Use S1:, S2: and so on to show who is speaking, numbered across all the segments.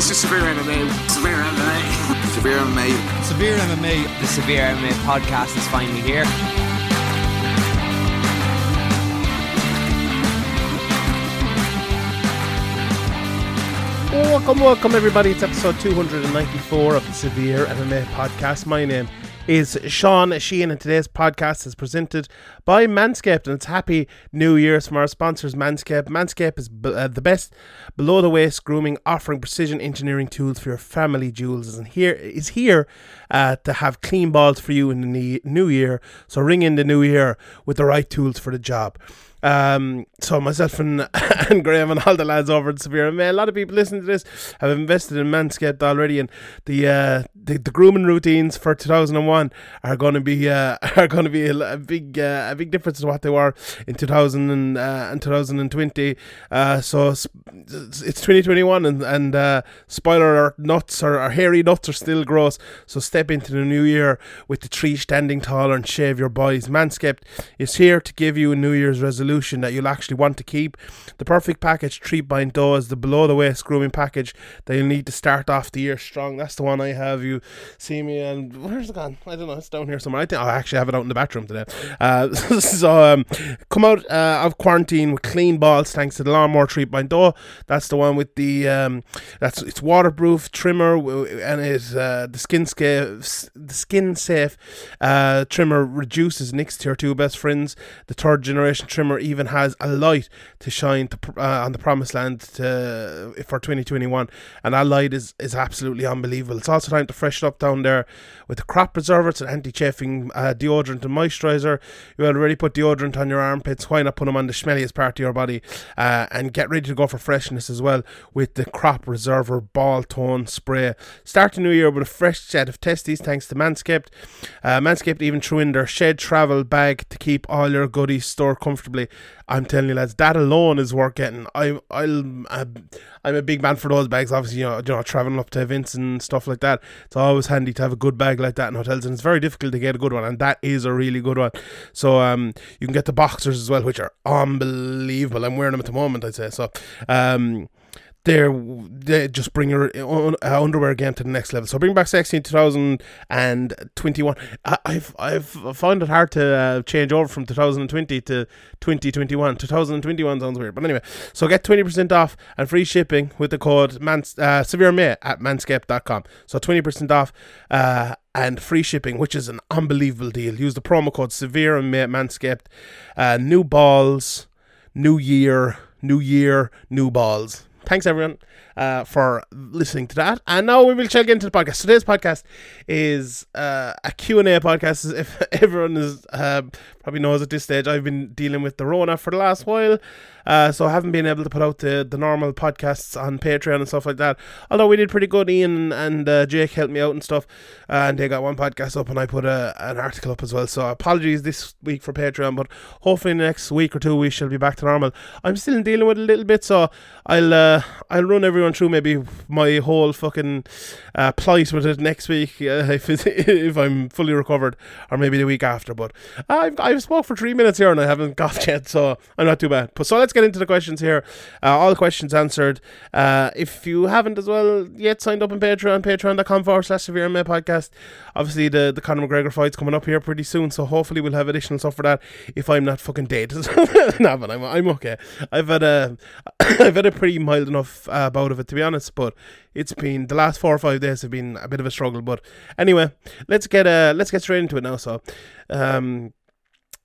S1: This is Severe MMA. Severe MMA.
S2: Severe MMA.
S3: Severe MMA.
S4: The Severe MMA podcast is finally here.
S5: Welcome, welcome everybody. It's episode 294 of the Severe MMA podcast. My name is Sean Sheehan, and today's podcast is presented by Manscaped, and it's Happy New Year's from our sponsors, Manscaped. Manscaped is b- uh, the best below the waist grooming, offering precision engineering tools for your family jewels, and here is here uh, to have clean balls for you in the new year. So ring in the new year with the right tools for the job. Um, so myself and, and Graham and all the lads over at Severe MMA, a lot of people listening to this have invested in Manscaped already, and the uh, the, the grooming routines for 2001 are going to be uh, are going to be a, a big uh, a big difference to what they were in 2000 and, uh, and 2020. Uh, so it's, it's 2021, and and uh, spoiler nuts or, or hairy nuts are still gross. So step into the new year with the tree standing taller and shave your boys. Manscaped is here to give you a New Year's resolution that you'll actually want to keep. The perfect package, Treat Bind Dough, is the below the waist grooming package that you'll need to start off the year strong. That's the one I have. You see me, and where's it gone? I don't know. It's down here somewhere. I think I actually have it out in the bathroom today. Uh, so um, come out uh, of quarantine with clean balls thanks to the Lawnmower Treat Bind Dough. That's the one with the um, that's it's waterproof trimmer and it uh, the skin safe the skin safe uh, trimmer reduces nicks to your two best friends. The third generation trimmer even has a light to shine to, uh, on the promised land to, for 2021 and that light is, is absolutely unbelievable. It's also time to freshen up down there with the crop preserver it's an anti-chafing uh, deodorant and moisturizer. You already put deodorant on your armpits. Why not put them on the smelliest part of your body uh, and get ready to go for freshness as well with the crop preserver ball tone spray. Start the new year with a fresh set of testes thanks to Manscaped. Uh, Manscaped even threw in their shed travel bag to keep all your goodies stored comfortably I'm telling you, lads, that alone is worth getting. I, I'll, I'm, I'm a big man for those bags. Obviously, you know, you know, traveling up to events and stuff like that. It's always handy to have a good bag like that in hotels, and it's very difficult to get a good one, and that is a really good one. So, um, you can get the boxers as well, which are unbelievable. I'm wearing them at the moment, I'd say. So, um they're they just bring your uh, underwear again to the next level. So bring back sexy in 2021. I, I've I've found it hard to uh, change over from 2020 to 2021. 2021 sounds weird, but anyway. So get 20% off and free shipping with the code mans uh, severe may at manscaped.com. So 20% off. Uh, and free shipping, which is an unbelievable deal. Use the promo code severe and may Manscaped. Uh, new balls, new year, new year, new balls thanks everyone uh, for listening to that. And now we will check into the podcast. Today's podcast is uh, a Q&A podcast. If everyone is uh, probably knows at this stage, I've been dealing with the Rona for the last while. Uh, so I haven't been able to put out the, the normal podcasts on Patreon and stuff like that. Although we did pretty good. Ian and uh, Jake helped me out and stuff. and they got one podcast up and I put a, an article up as well. So apologies this week for Patreon. But hopefully next week or two we shall be back to normal. I'm still dealing with it a little bit. So I'll, uh, I'll run everyone through maybe my whole fucking uh, plight with it next week uh, if, if I'm fully recovered or maybe the week after. But I've, I've spoke for three minutes here and I haven't coughed yet. So I'm not too bad. But so let's get into the questions here. Uh, all the questions answered. Uh, if you haven't as well yet signed up on Patreon, patreon.com forward slash severe MMA podcast. Obviously, the, the Conor McGregor fight's coming up here pretty soon, so hopefully we'll have additional stuff for that if I'm not fucking dead. no, but I'm, I'm okay. I've had a, I've had a pretty mild enough uh, bout of it, to be honest, but it's been, the last four or five days have been a bit of a struggle. But anyway, let's get, uh, let's get straight into it now. So, um,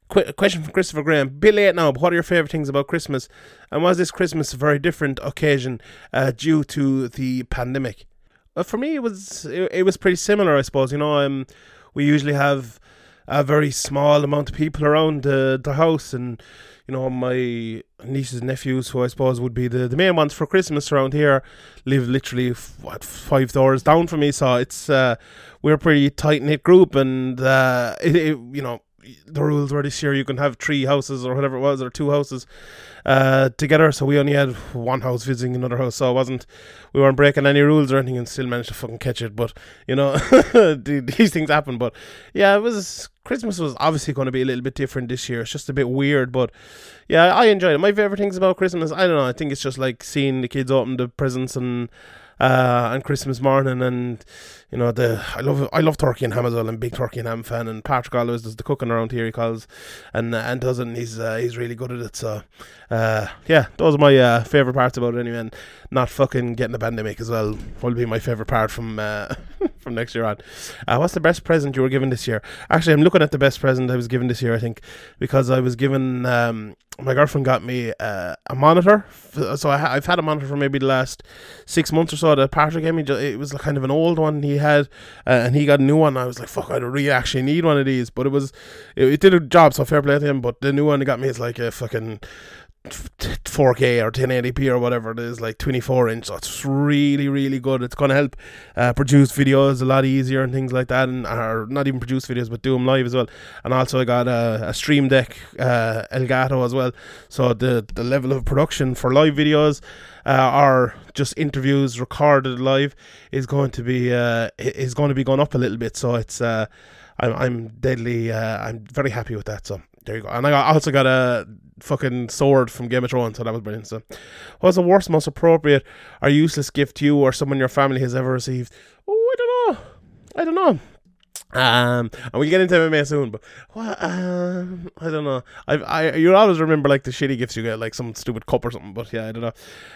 S5: Qu- question from Christopher Graham. Bit late now, but what are your favourite things about Christmas? And was this Christmas a very different occasion uh, due to the pandemic? Uh, for me, it was it, it, was pretty similar, I suppose. You know, um, we usually have a very small amount of people around the, the house, and you know, my nieces and nephews, who I suppose would be the, the main ones for Christmas around here, live literally what five doors down from me. So it's uh, we're a pretty tight knit group, and uh, it, it, you know the rules were this year you can have three houses or whatever it was or two houses uh, together. So we only had one house visiting another house, so it wasn't we weren't breaking any rules or anything, and still managed to fucking catch it. But you know these things happen. But yeah, it was Christmas was obviously going to be a little bit different this year. It's just a bit weird, but yeah, I enjoyed it. My favorite things about Christmas, I don't know. I think it's just like seeing the kids open the presents and uh, on Christmas morning, and you know the I love I love turkey and ham as well. I'm a big turkey and ham fan, and Patrick always does the cooking around here. He calls and uh, and doesn't. He's uh, he's really good at it. So uh, yeah, those are my uh, favorite parts about it anyway. And not fucking getting the pandemic as well be my favorite part from uh, from next year on. Uh, what's the best present you were given this year? Actually, I'm looking at the best present I was given this year. I think because I was given. Um, my girlfriend got me uh, a monitor. So I have had a monitor for maybe the last six months or so. That Patrick gave me, it was kind of an old one he had, uh, and he got a new one. I was like, "Fuck, I don't really actually need one of these." But it was, it, it did a job. So fair play to him. But the new one he got me is like a fucking 4K or 1080p or whatever it is, like 24 inch. So it's really, really good. It's going to help uh, produce videos a lot easier and things like that, and or not even produce videos, but do them live as well. And also, I got a, a Stream Deck uh, Elgato as well. So the the level of production for live videos uh, or just interviews recorded live is going to be uh, is going to be going up a little bit. So it's uh, I'm I'm deadly uh, I'm very happy with that. So there you go. And I also got a fucking sword from Game of Thrones, so that was brilliant. So, what's the worst, most appropriate, or useless gift you or someone in your family has ever received? Oh, I don't know. I don't know. Um, and we'll get into MMA soon, but what? Um, I don't know. I, I, you always remember like the shitty gifts you get, like some stupid cup or something. But yeah, I don't know.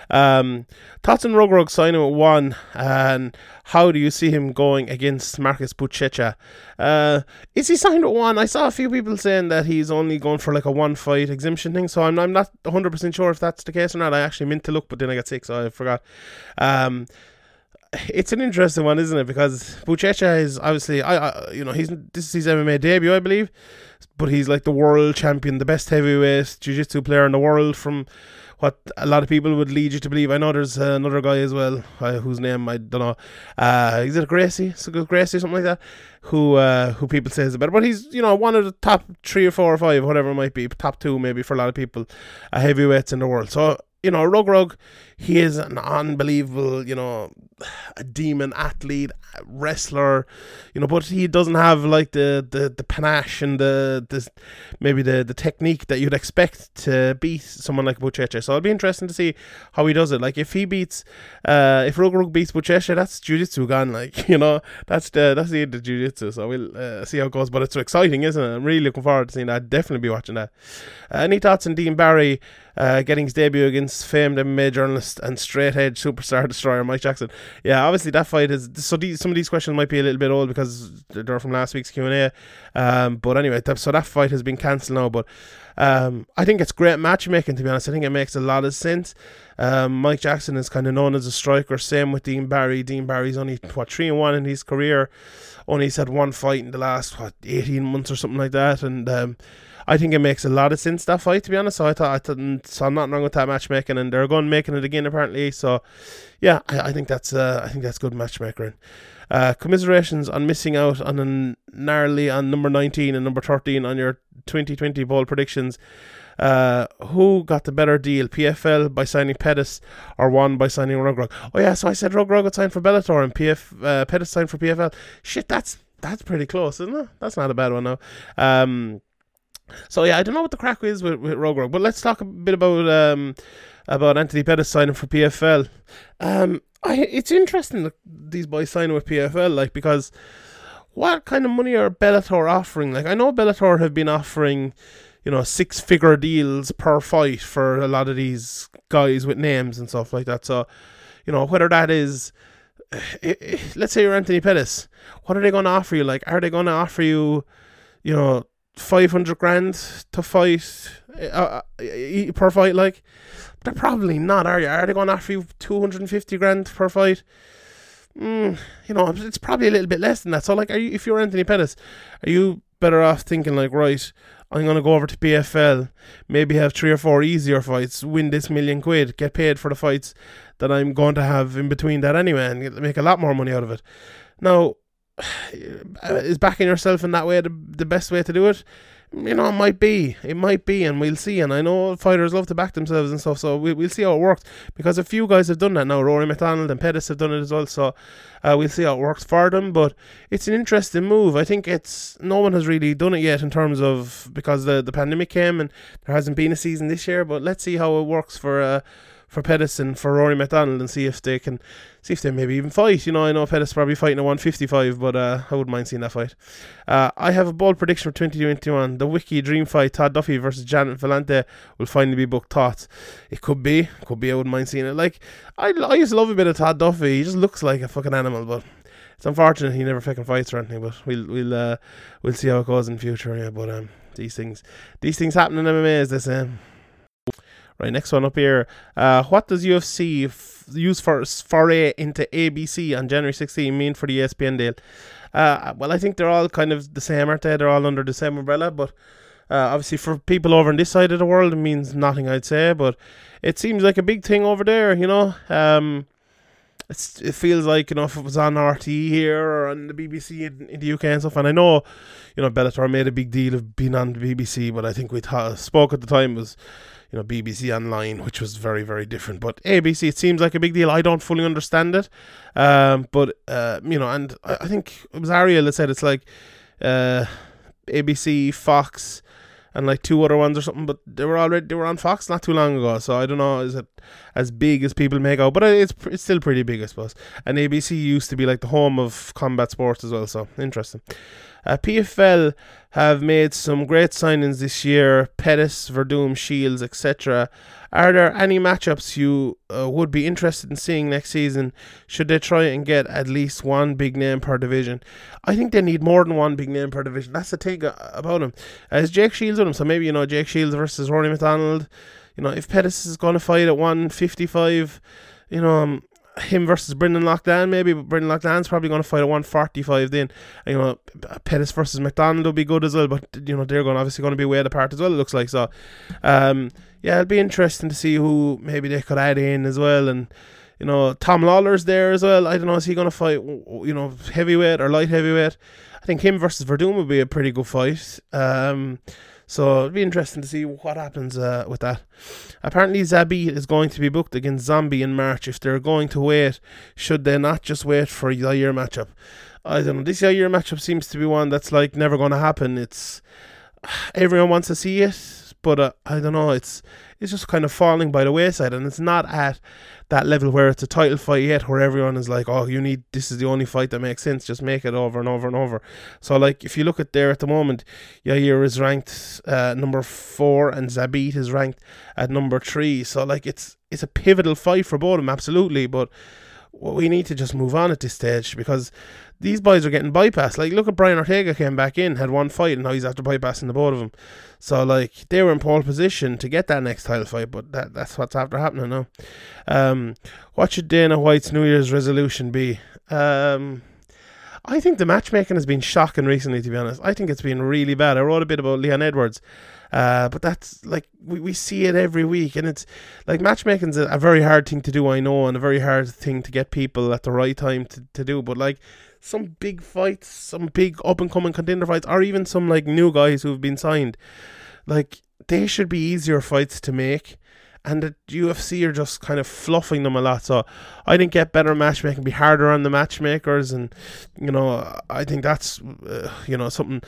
S5: Um, Reug Reug signing at one, and how do you see him going against Marcus Buchecha? Uh, is he signed at one? I saw a few people saying that he's only going for like a one fight exemption thing, so I'm, I'm not 100 percent sure if that's the case or not. I actually meant to look, but then I got sick, so I forgot. Um it's an interesting one, isn't it? Because Buchecha is obviously, I, I, you know, he's this is his MMA debut, I believe, but he's like the world champion, the best heavyweight jiu-jitsu player in the world. From what a lot of people would lead you to believe. I know there's uh, another guy as well, uh, whose name I don't know. Uh, is it Gracie? So Gracie, or something like that. Who uh, who people say is better, but he's you know one of the top three or four or five, whatever it might be, top two maybe for a lot of people, uh, heavyweights in the world. So you know, Reug Reug, he is an unbelievable, you know, a demon athlete, wrestler, you know, but he doesn't have like the the, the panache and the this maybe the the technique that you'd expect to beat someone like Buchecha. So it'll be interesting to see how he does it. Like if he beats, uh, if Reug Reug beats Buchecha, that's jiu-jitsu gone. Like you know, that's the that's the end of jiu-jitsu. So we'll uh, see how it goes. But it's exciting, isn't it? I'm really looking forward to seeing that. definitely be watching that. Uh, any thoughts on Dean Barry? Uh, getting his debut against famed MMA journalist and straight edge superstar destroyer Mike Jackson. Yeah, obviously that fight is so. These, some of these questions might be a little bit old because they're from last week's Q and A. Um, but anyway, so that fight has been cancelled now. But um, I think it's great matchmaking. To be honest, I think it makes a lot of sense. Um, Mike Jackson is kind of known as a striker. Same with Dean Barry. Dean Barry's only what three and one in his career. Only he's had one fight in the last what eighteen months or something like that, and. I think it makes a lot of sense that fight to be honest. So I thought I so I'm not wrong with that matchmaking, and they're going making it again apparently. So yeah, I, I think that's uh, I think that's good matchmaking. Uh, commiserations on missing out on a gnarly on number 19 and number 13 on your 2020 bowl predictions. Uh, who got the better deal? PFL by signing Pettis or one by signing Reug Reug? Oh yeah, so I said Reug Reug would sign for Bellator and PF uh, Pettis signed for PFL. Shit, that's that's pretty close, isn't it? That's not a bad one now. Um, so yeah, I don't know what the crack is with, with Rogue but let's talk a bit about um about Anthony Pettis signing for PFL. Um, I it's interesting that these boys signing with PFL, like because what kind of money are Bellator offering? Like I know Bellator have been offering, you know, six figure deals per fight for a lot of these guys with names and stuff like that. So, you know, whether that is let's say you're Anthony Pettis, what are they going to offer you? Like, are they going to offer you, you know, 500 grand to fight uh, uh per fight like they're probably not are you are they going to offer you 250 grand per fight? Mm, you know it's probably a little bit less than that. So like are you if you're Anthony Pettis are you better off thinking like, right, I'm gonna go over to PFL, maybe have three or four easier fights, win this million quid, get paid for the fights that I'm going to have in between that anyway, and make a lot more money out of it. Now, is backing yourself in that way the, the best way to do it? You know, it might be. It might be, and we'll see. And I know fighters love to back themselves and stuff, so we, we'll see how it works. Because a few guys have done that now. Rory MacDonald and Pettis have done it as well, so uh, we'll see how it works for them. But it's an interesting move. I think it's no one has really done it yet in terms of because the the pandemic came and there hasn't been a season this year. But let's see how it works for uh, for Pettis and for Rory MacDonald and see if they can see if they maybe even fight. You know, I know Pettis probably fighting at 155, but uh, I wouldn't mind seeing that fight. Uh, I have a bold prediction for 2021. The Wiki Dream fight, Todd Duffy versus Janet Valente, will finally be booked. Thoughts? It could be, could be. I wouldn't mind seeing it. Like I, I used to love a bit of Todd Duffy. He just looks like a fucking animal, but. It's unfortunate he never fucking fights or anything, but we'll we'll uh, we'll see how it goes in future. Yeah, but um, these things these things happen in MMA, as they say. Right, next one up here. Uh, what does UFC f- use for foray into ABC on January 16 mean for the ESPN deal? Uh, well, I think they're all kind of the same, aren't they? They're all under the same umbrella, but uh, obviously for people over on this side of the world, it means nothing, I'd say. But it seems like a big thing over there, you know. Um, it feels like you know if it was on RT here or on the BBC in, in the UK and stuff. And I know, you know, Bellator made a big deal of being on the BBC, but I think we thought, spoke at the time was you know, BBC Online, which was very, very different. But ABC, it seems like a big deal. I don't fully understand it. Um, but, uh, you know, and I, I think it was Ariel that said it's like uh, ABC, Fox, and like two other ones or something. But they were already they were on Fox not too long ago. So I don't know, is it as big as people make out? But it's, it's still pretty big, I suppose. And ABC used to be like the home of combat sports as well. So interesting. Uh, PFL have made some great signings this year Pettis, Werdum, Shields, etc. Are there any matchups you uh, would be interested in seeing next season? Should they try and get at least one big name per division? I think they need more than one big name per division. That's the thing uh, about him. Uh, is Jake Shields with him? So maybe, you know, Jake Shields versus Rory MacDonald. You know, if Pettis is going to fight at 155, you know, um, him versus Brendan Loughnane, maybe, but Brendan Loughnane's probably going to fight at 145 then. And, you know, Pettis versus MacDonald will be good as well, but, you know, they're going obviously going to be way apart as well, it looks like. So, um, yeah, it'll be interesting to see who maybe they could add in as well. And, you know, Tom Lawlor's there as well. I don't know, is he going to fight, you know, heavyweight or light heavyweight? I think him versus Werdum would be a pretty good fight. Um, so it'll be interesting to see what happens uh, with that. Apparently, Zabit is going to be booked against Zombie in March. If they're going to wait, should they not just wait for a Yair matchup? I don't know. This Yair matchup seems to be one that's like never going to happen. It's everyone wants to see it, but uh, I don't know. It's it's just kind of falling by the wayside, and it's not at that level where it's a title fight yet, where everyone is like, "Oh, you need this is the only fight that makes sense. Just make it over and over and over." So, like, if you look at there at the moment, Yair is ranked uh, number four, and Zabit is ranked at number three. So, like, it's it's a pivotal fight for both of them, absolutely. But we need to just move on at this stage because these boys are getting bypassed. Like, look at Brian Ortega came back in, had one fight, and now he's after bypassing the both of them. So, like, they were in pole position to get that next title fight, but that that's what's after happening now. Um, what should Dana White's New Year's resolution be? Um, I think the matchmaking has been shocking recently, to be honest. I think it's been really bad. I wrote a bit about Leon Edwards. Uh, but that's like we, we see it every week, and it's like matchmaking's a, a very hard thing to do, I know, and a very hard thing to get people at the right time to, to do. But like some big fights, some big up and coming contender fights, or even some like new guys who've been signed, like they should be easier fights to make. And the UFC are just kind of fluffing them a lot. So I think get better matchmaking, be harder on the matchmakers, and you know I think that's uh, you know something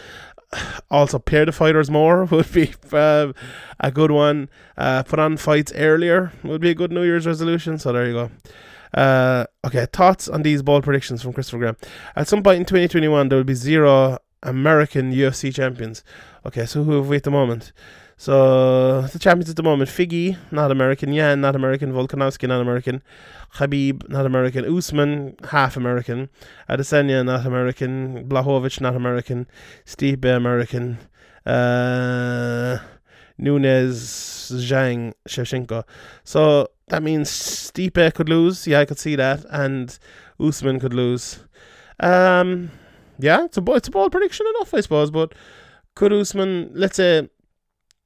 S5: also pair the fighters more would be uh, a good one. Uh, put on fights earlier would be a good New Year's resolution. So there you go. Uh, okay, thoughts on these bold predictions from Christopher Graham. At some point in 2021, there will be zero American UFC champions. Okay, so who have we at the moment? So the champions at the moment: Figgy, not American; Yan, not American; Volkanovski, not American; Khabib, not American; Usman, half American; Adesanya, not American; Blachowicz, not American; Stipe, American; uh, Nunes, Zhang, Shevchenko. So that means Stipe could lose. Yeah, I could see that, and Usman could lose. Um, yeah, it's a it's a bold prediction enough, I suppose. But could Usman, let's say,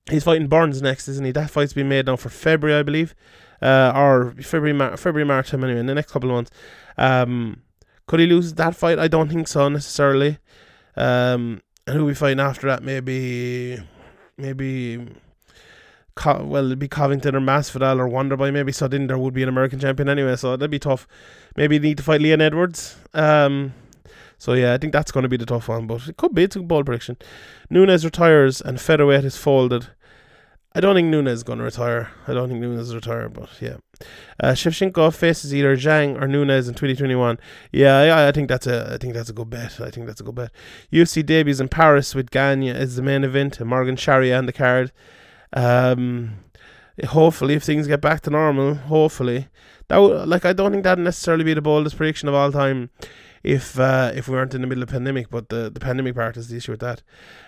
S5: he's fighting Burns next, isn't he? That fight's been made now for February, I believe, uh, or February, Mar- February, March time anyway. In the next couple of months, um, could he lose that fight? I don't think so necessarily. Um, and who we fighting after that? Maybe, maybe. Co- well, it'd be Covington or Masvidal or Wonderboy. Maybe so then there would be an American champion anyway, so that'd be tough. Maybe need to fight Leon Edwards. Um, so yeah, I think that's going to be the tough one, but it could be. It's a bold prediction. Nunes retires and featherweight is folded. I don't think Nunes is going to retire. I don't think Nunes is retire, but yeah. Uh, Shevchenko faces either Zhang or Nunes in 2021. Yeah, I, I think that's a I think that's a good bet. I think that's a good bet. UFC debuts in Paris with Gane as the main event and Morgan Charrière on the card. Um, hopefully, if things get back to normal, hopefully that would, like I don't think that'd necessarily be the boldest prediction of all time if uh, if we weren't in the middle of pandemic, but the, the pandemic part is the issue with that.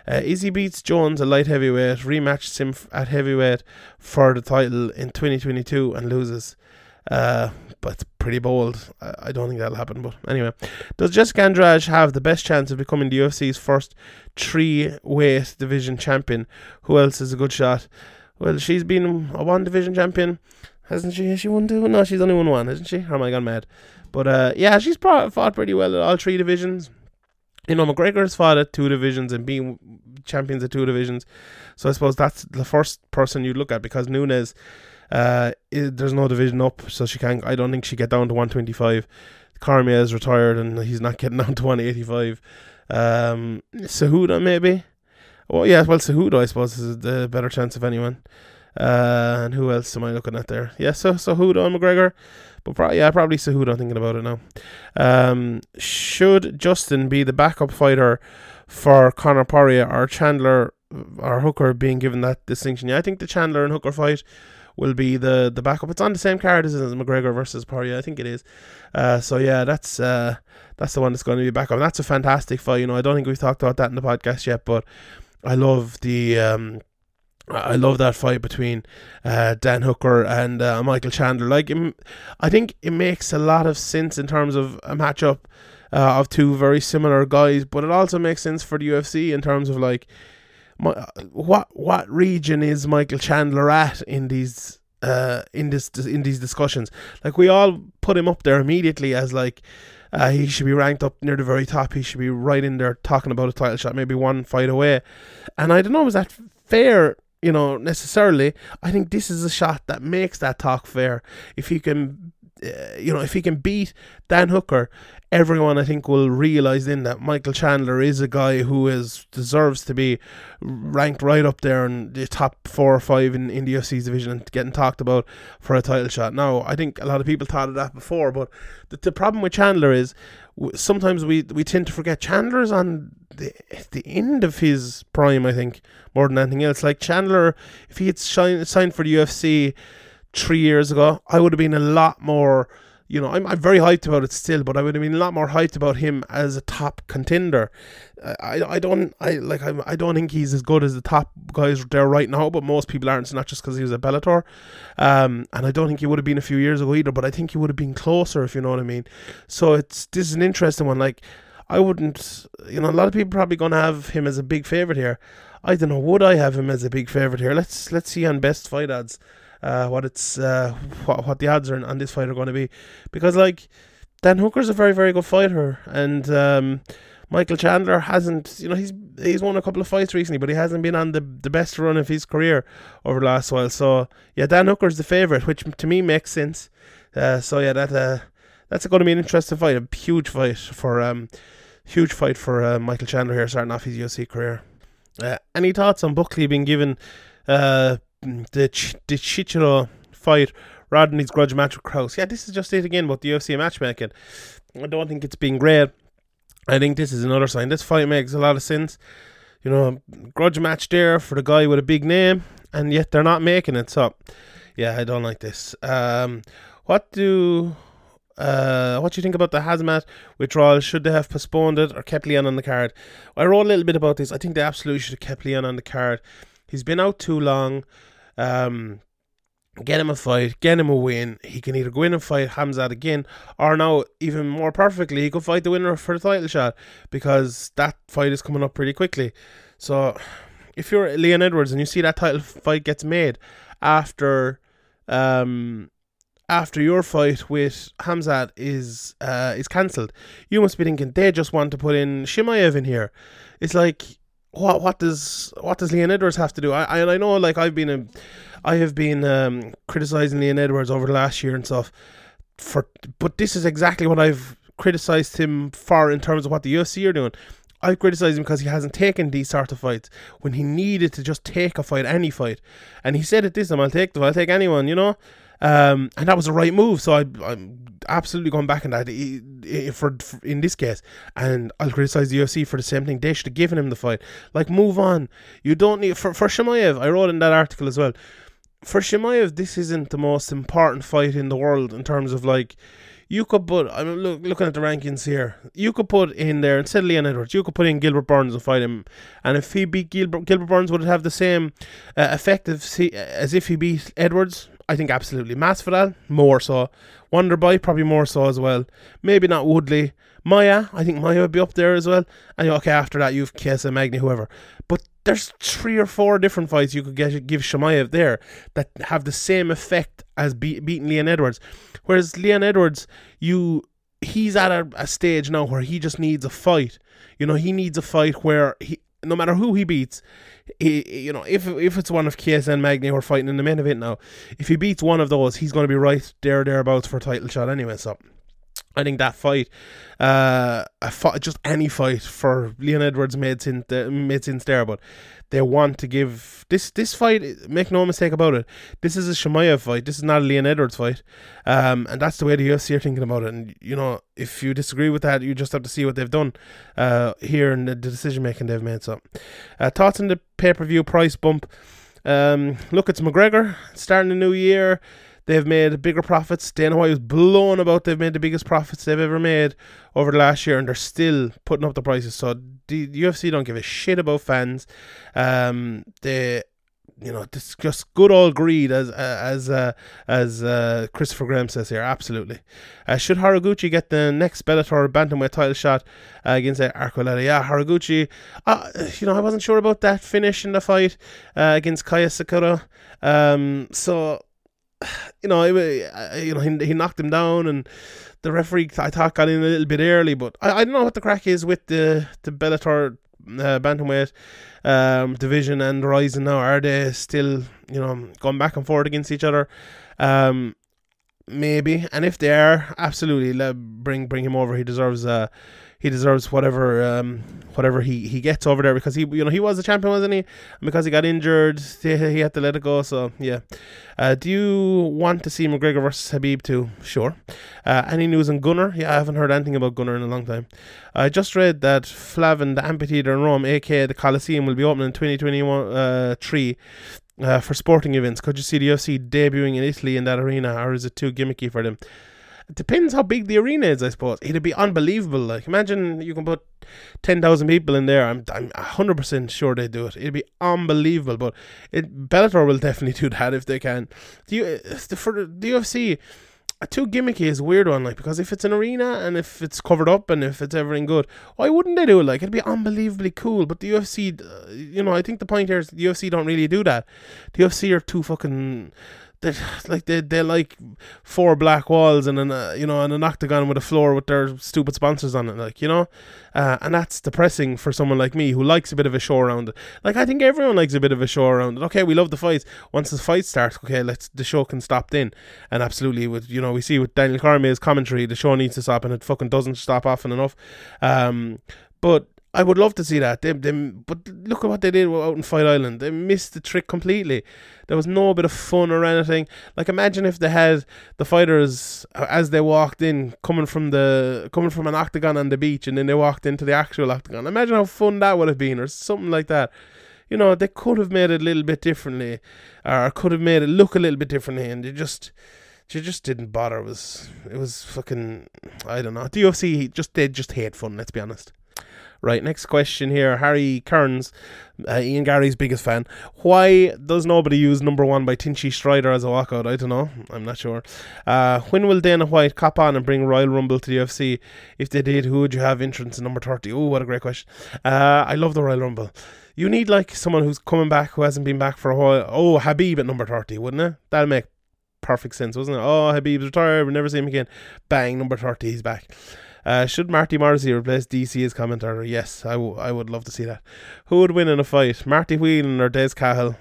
S5: Uh, Izzy beats Jones, a light heavyweight, rematches him at heavyweight for the title in 2022 and loses. Uh, but pretty bold. I, don't think that'll happen. But anyway, does Jessica Andrade have the best chance of becoming the UFC's first three weight division champion? Who else is a good shot? Well, she's been a one division champion, hasn't she? Has she won two? No, she's only won one, hasn't she? Or am I gone mad? But uh, yeah, she's fought pretty well at all three divisions. You know, McGregor's fought at two divisions and being champions at two divisions. So I suppose that's the first person you'd look at because Nunes, uh, is, there's no division up, so she can't. I don't think she get down to 125. Cormier is retired and he's not getting down to 185. Um, Cejudo maybe. Oh yeah, well Cejudo I suppose is the better chance of anyone. Uh, and who else am I looking at there? Yeah, so Cejudo and McGregor. But pro- yeah, probably Cejudo. Thinking about it now. Um, should Justin be the backup fighter for Conor Poirier or Chandler or Hooker being given that distinction? Yeah, I think the Chandler and Hooker fight will be the the backup. It's on the same card as McGregor versus Poirier. I think it is. Uh, so yeah, that's uh, that's the one that's going to be backup. And that's a fantastic fight. You know, I don't think we've talked about that in the podcast yet, but I love the. Um, I love that fight between uh, Dan Hooker and uh, Michael Chandler. Like, I think it makes a lot of sense in terms of a matchup uh, of two very similar guys, but it also makes sense for the UFC in terms of like, what what region is Michael Chandler at in these uh in this in these discussions? Like, we all put him up there immediately as like. Uh, he should be ranked up near the very top. He should be right in there talking about a title shot, maybe one fight away. And I don't know, was that fair you know, necessarily. I think this is a shot that makes that talk fair. If he can, uh, you know, if he can beat Dan Hooker, everyone I think will realize then that Michael Chandler is a guy who is deserves to be ranked right up there in the top four or five in, in the UFC's division and getting talked about for a title shot. Now, I think a lot of people thought of that before, but the, the problem with Chandler is sometimes we we tend to forget Chandler's on the the end of his prime. I think more than anything else. Like Chandler, if he had signed signed for the UFC three years ago, I would have been a lot more you know, I'm, I'm very hyped about it still, but I would have been a lot more hyped about him as a top contender. I, I don't I like I, I don't think he's as good as the top guys there right now, but most people aren't. It's not just because he was a Bellator, um, and I don't think he would have been a few years ago either. But I think he would have been closer, if you know what I mean. So it's this is an interesting one. Like I wouldn't, you know, a lot of people probably gonna have him as a big favorite here. I don't know. Would I have him as a big favorite here? Let's let's see on best fight odds uh, what it's uh, what, what the odds are on this fight are going to be, because like Dan Hooker's a very very good fighter, and um, Michael Chandler hasn't, you know, he's he's won a couple of fights recently, but he hasn't been on the the best run of his career over the last while. So yeah, Dan Hooker's the favorite, which to me makes sense. Uh, so yeah, that uh, that's going to be an interesting fight, a huge fight for um, huge fight for uh, Michael Chandler here, starting off his UFC career. Uh, any thoughts on Buckley being given uh, the Ch- the Chichiro fight his grudge match with Krause. Yeah, this is just it again about the UFC matchmaking. I don't think it's been great. I think this is another sign. This fight makes a lot of sense. You know, grudge match there for the guy with a big name, and yet they're not making it. So, yeah, I don't like this. Um, what do uh, what do you think about the Hamzat withdrawal? Should they have postponed it or kept Leon on the card? I wrote a little bit about this. I think they absolutely should have kept Leon on the card. He's been out too long. Um, get him a fight, get him a win. He can either go in and fight Hamzat again, or now even more perfectly, he could fight the winner for the title shot because that fight is coming up pretty quickly. So, if you're Leon Edwards and you see that title fight gets made after, um, after your fight with Hamzat is uh is cancelled, you must be thinking they just want to put in Chimaev in here. It's like what what does what does Leon Edwards have to do? I I, I know like I've been a I have been um, criticizing Leon Edwards over the last year and stuff for, but this is exactly what I've criticized him for in terms of what the UFC are doing. I criticise him because he hasn't taken these sort of fights when he needed to just take a fight, any fight, and he said it this time: "I'll take the, I'll take anyone," you know. Um, and that was the right move. So I, I'm absolutely going back on that for, for, in this case. And I'll criticize the UFC for the same thing. They should have given him the fight. Like, move on. You don't need for for Chimaev. I wrote in that article as well for Chimaev, this isn't the most important fight in the world in terms of like you could put. I'm look, looking at the rankings here. You could put in there instead of Leon Edwards, you could put in Gilbert Burns and fight him. And if he beat Gilbert, Gilbert Burns, would it have the same uh, effect as if he beat Edwards? I think absolutely. Masvidal more so. Wonderboy probably more so as well. Maybe not Woodley. Maya. I think Maya would be up there as well. And okay, after that you've Chiesa, Magny, whoever. But there's three or four different fights you could get give Chimaev there that have the same effect as be, beating Leon Edwards. Whereas Leon Edwards, you he's at a, a, stage now where he just needs a fight. You know, he needs a fight where he no matter who he beats, he, you know, if if it's one of Chiesa and Magny who are fighting in the main event now, if he beats one of those, he's going to be right there thereabouts for a title shot anyway. So I think that fight, uh, a fight, just any fight for Leon Edwards made sense, uh, made sense there. But they want to give this this fight. Make no mistake about it. This is a Chimaev fight. This is not a Leon Edwards fight, um, and that's the way the UFC are thinking about it. And you know, if you disagree with that, you just have to see what they've done uh, here and the, the decision making they've made. So, uh, thoughts on the pay per view price bump. Um, look, it's McGregor starting the new year. They've made bigger profits. Dana White was blown about they've made the biggest profits they've ever made over the last year, and they're still putting up the prices. So the UFC don't give a shit about fans. Um, they you know, this just good old greed, as as uh, as uh, Christopher Graham says here. Absolutely. Uh, should Horiguchi get the next Bellator bantamweight title shot uh, against uh, Yeah, Horiguchi. Uh, you know, I wasn't sure about that finish in the fight against Kai Asakura. Um, so you know, you know, he, he knocked him down, and the referee I thought got in a little bit early, but I, I don't know what the crack is with the the Bellator uh, bantamweight um, division and Rizin now. Are they still, you know, going back and forth against each other? Um, maybe, and if they are, absolutely, let bring bring him over. He deserves uh he deserves whatever um, whatever he, he gets over there because he you know he was a champion wasn't he? And because he got injured he, had to let it go so yeah. Uh, do you want to see McGregor versus Khabib too? Sure. Uh, any news on Gunnar? Yeah I haven't heard anything about Gunnar in a long time. I just read that Flavian the amphitheater in Rome aka the Colosseum will be opening in 2023 uh, uh, for sporting events. Could you see the UFC debuting in Italy in that arena or is it too gimmicky for them it depends how big the arena is, I suppose. It'd be unbelievable. Like, imagine you can put 10,000 people in there. I'm, I'm 100% sure they'd do it. It'd be unbelievable. But it, Bellator will definitely do that if they can. Do you for the, UFC, a too gimmicky is a weird one, like because if it's an arena and if it's covered up and if it's everything good, why wouldn't they do it? Like it'd be unbelievably cool. But the UFC, uh, you know, I think the point here is the UFC don't really do that. The UFC are too fucking they're like they they like four black walls and an uh, you know and an octagon with a floor with their stupid sponsors on it like you know? Uh, and that's depressing for someone like me who likes a bit of a show around it. Like I think everyone likes a bit of a show around it. Okay we love the fights. Once the fight starts okay let's the show can stop then. And absolutely with you know we see with Daniel Cormier's commentary the show needs to stop and it fucking doesn't stop often enough. Um but I would love to see that. They, they, but look at what they did out in Fight Island. They missed the trick completely. There was no bit of fun or anything. Like imagine if they had the fighters uh, as they walked in, coming from the coming from an octagon on the beach, and then they walked into the actual octagon. Imagine how fun that would have been, or something like that. You know, they could have made it a little bit differently, or could have made it look a little bit differently, and they just she just didn't bother. It was it was fucking I don't know. The UFC just they just hate fun. Let's be honest. Right, next question here. Harry Kearns, uh, Ian Garry's biggest fan. Why does nobody use number one by Tinchy Stryder as a walkout? I don't know. I'm not sure. Uh, when will Dana White cop on and bring Royal Rumble to the UFC? If they did, who would you have entrance in number 30? Oh, what a great question. Uh, I love the Royal Rumble. You need like someone who's coming back who hasn't been back for a while. Oh, Khabib at number 30, wouldn't it? That'll make perfect sense, wasn't it? Oh, Khabib's retired. We'll never see him again. Bang, number 30, he's back. Uh, should Marty Morrissey replace DC as commentator? Yes, I, w- I would love to see that. Who would win in a fight? Marty Whelan or Des Cahill?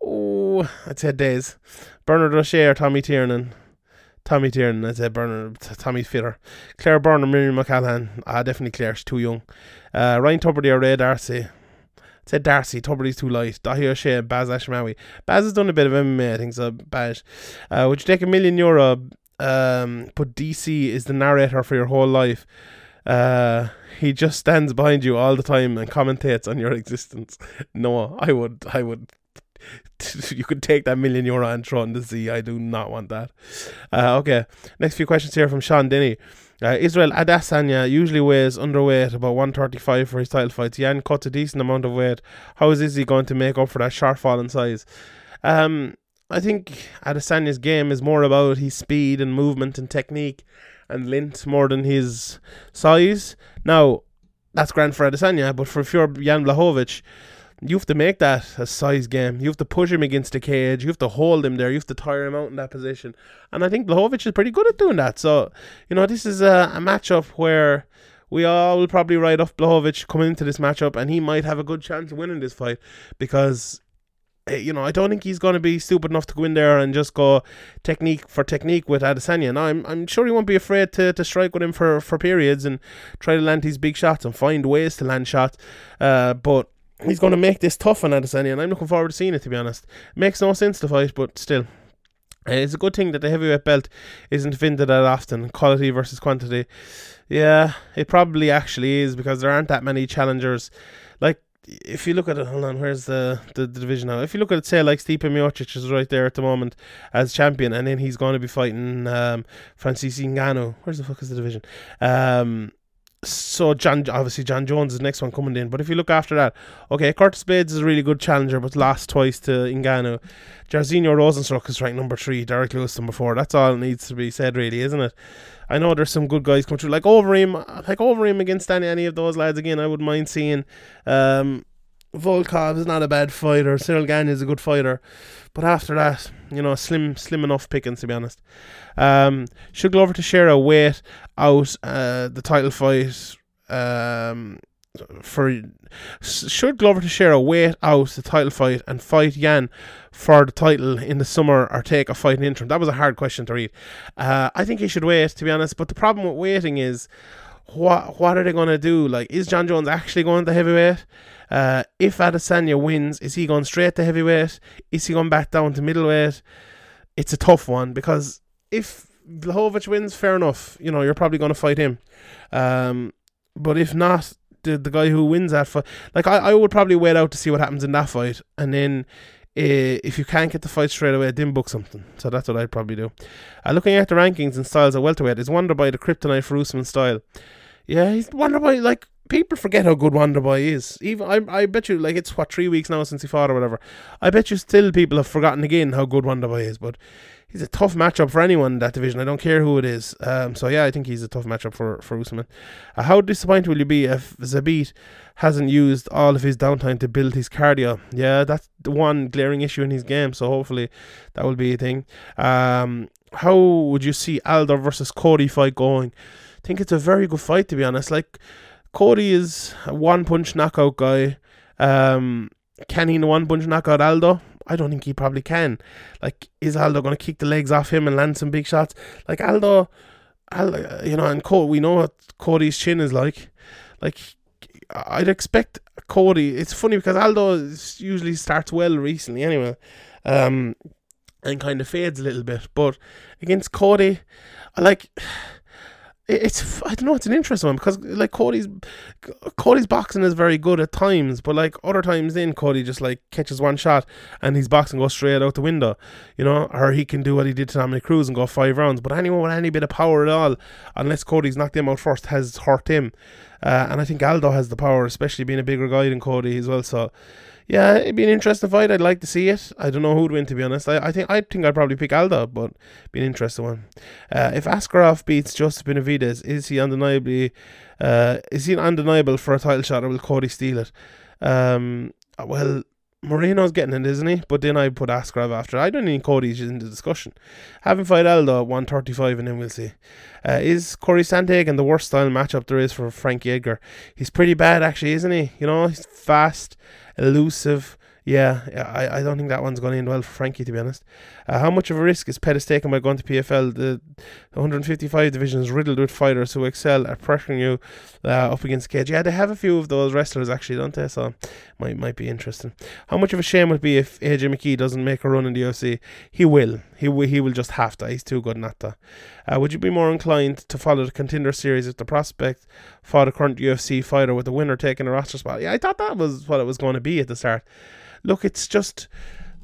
S5: Oh, I'd say Des. Bernard O'Shea or Tommy Tiernan? Tommy Tiernan, I'd say Bernard, t- Tommy's fitter. Claire Byrne or Miriam O'Callaghan? Ah, definitely Claire, she's too young. Uh, Ryan Tubridy or Ray D'Arcy? I'd say D'Arcy, Tubridy's too light. Dáithí Ó Sé Baz Ashmawi. Baz has done a bit of MMA, I think, so Baz. Uh, would you take a million euro um, but DC is the narrator for your whole life. Uh, he just stands behind you all the time and commentates on your existence. No, I would, I would. You could take that million euro and throw in the sea. I do not want that. Uh, okay, next few questions here from Sean Denny. Uh, Israel Adesanya usually weighs underweight, about 135 for his title fights. Yan cuts a decent amount of weight. How is he going to make up for that shortfall in size? Um, I think Adesanya's game is more about his speed and movement and technique and length more than his size. Now, that's grand for Adesanya, but for if you're Jan Blachowicz, you have to make that a size game. You have to push him against the cage. You have to hold him there. You have to tire him out in that position. And I think Blachowicz is pretty good at doing that. So, you know, this is a, a matchup where we all will probably write off Blachowicz coming into this matchup, and he might have a good chance of winning this fight because you know, I don't think he's going to be stupid enough to go in there and just go technique for technique with Adesanya. Now, I'm, I'm sure he won't be afraid to, to strike with him for, for periods and try to land these big shots and find ways to land shots. Uh, but he's going to make this tough on Adesanya, and I'm looking forward to seeing it, to be honest. Makes no sense to fight, but still. Uh, it's a good thing that the heavyweight belt isn't vinted that often. Quality versus quantity. Yeah, it probably actually is because there aren't that many challengers. Like if you look at it, hold on, where's the, the, the, division now? If you look at it, say like Stipe Miocic is right there at the moment as champion, and then he's going to be fighting um, Francis Ngannou. Where's the fuck is the division? Um, so John, obviously John Jones is the next one coming in. But if you look after that, okay, Curtis Blaydes is a really good challenger, but lost twice to Ngannou. Jairzinho Rozenstruik is ranked number three. Derrick Lewis number four. That's all needs to be said, really, isn't it? I know there's some good guys coming through, like Overeem, like Overeem against any any of those lads again. I wouldn't mind seeing. Um, Volkov is not a bad fighter. Ciryl Gane is a good fighter, but after that, you know, slim, slim enough pickings to be honest. Um, should Glover Teixeira wait out uh, the title fight um, for should Glover Teixeira wait out the title fight and fight Yan for the title in the summer or take a fight in interim? That was a hard question to read. Uh, I think he should wait, to be honest. But the problem with waiting is, what what are they going to do? Like, is Jon Jones actually going to heavyweight? Uh, if Adesanya wins, is he going straight to heavyweight? Is he going back down to middleweight? It's a tough one because if Blachowicz wins, fair enough. You know, you're probably going to fight him. Um, but if not, the the guy who wins that fight, like I, I would probably wait out to see what happens in that fight, and then uh, if you can't get the fight straight away, then book something. So that's what I'd probably do. Uh, looking at the rankings and styles of welterweight, is Wonderboy the kryptonite for Usman style? Yeah, he's Wonderboy. Like people forget how good Wonderboy is. Even I, I bet you, like it's what three weeks now since he fought or whatever. I bet you still people have forgotten again how good Wonderboy is. But he's a tough matchup for anyone in that division. I don't care who it is. Um, so yeah, I think he's a tough matchup for for Usman. Uh, how disappointed will you be if Zabit hasn't used all of his downtime to build his cardio? Yeah, that's the one glaring issue in his game. So hopefully that will be a thing. Um, how would you see Aldo versus Cody fight going? Think it's a very good fight to be honest. Like Cody is a one punch knockout guy. Um, can he one punch knockout Aldo? I don't think he probably can. Like, is Aldo going to kick the legs off him and land some big shots? Like Aldo, Aldo you know, and Cody, we know what Cody's chin is like. Like, I'd expect Cody. It's funny because Aldo usually starts well recently, anyway, um, and kind of fades a little bit. But against Cody, I like it's I don't know. It's an interesting one because like Cody's Cody's boxing is very good at times, but like other times, in Cody just like catches one shot and his boxing goes straight out the window, you know, or he can do what he did to Dominick Cruz and go five rounds. But anyone with any bit of power at all, unless Cody's knocked him out first, has hurt him. Uh, and I think Aldo has the power, especially being a bigger guy than Cody as well. So, yeah, it'd be an interesting fight. I'd like to see it. I don't know who'd win, to be honest. I, I think I think I'd probably pick Aldo, but be an interesting one. Uh, if Askarov beats Joseph Benavidez, is he undeniably uh, is he undeniable for a title shot, or will Cody steal it? Um, well, Moreno's getting it, isn't he? But then I put Askarov after. I don't think Cody's in the discussion. Having fight Aldo at 135 and then we'll see. Uh, is Cory Sandhagen the worst style matchup there is for Frankie Edgar? He's pretty bad actually, isn't he? You know, he's fast, elusive, yeah, I, I don't think that one's going to end well for Frankie, to be honest. Uh, how much of a risk is Pettis taking by going to PFL? The 155 division is riddled with fighters who excel at pressuring you uh, up against cage. Yeah, they have a few of those wrestlers actually, don't they? So might might be interesting. How much of a shame would be if AJ McKee doesn't make a run in the UFC? He will. He will. He will just have to. He's too good not to. Uh, would you be more inclined to follow the contender series if the prospect fought a current UFC fighter with the winner taking a roster spot? Yeah, I thought that was what it was going to be at the start look, it's just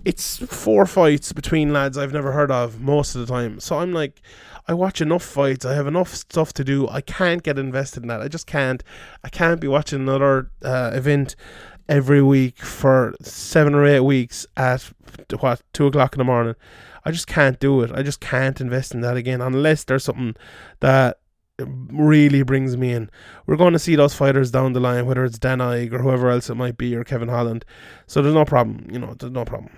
S5: it's four fights between lads I've never heard of most of the time. So I'm like, I watch enough fights. I have enough stuff to do. I can't get invested in that. I just can't. I can't be watching another uh, event every week for seven or eight weeks at what two o'clock in the morning. I just can't do it. I just can't invest in that again unless there's something that really brings me in. We're going to see those fighters down the line, whether it's Dan Ige or whoever else it might be, or Kevin Holland. So there's no problem, you know, there's no problem.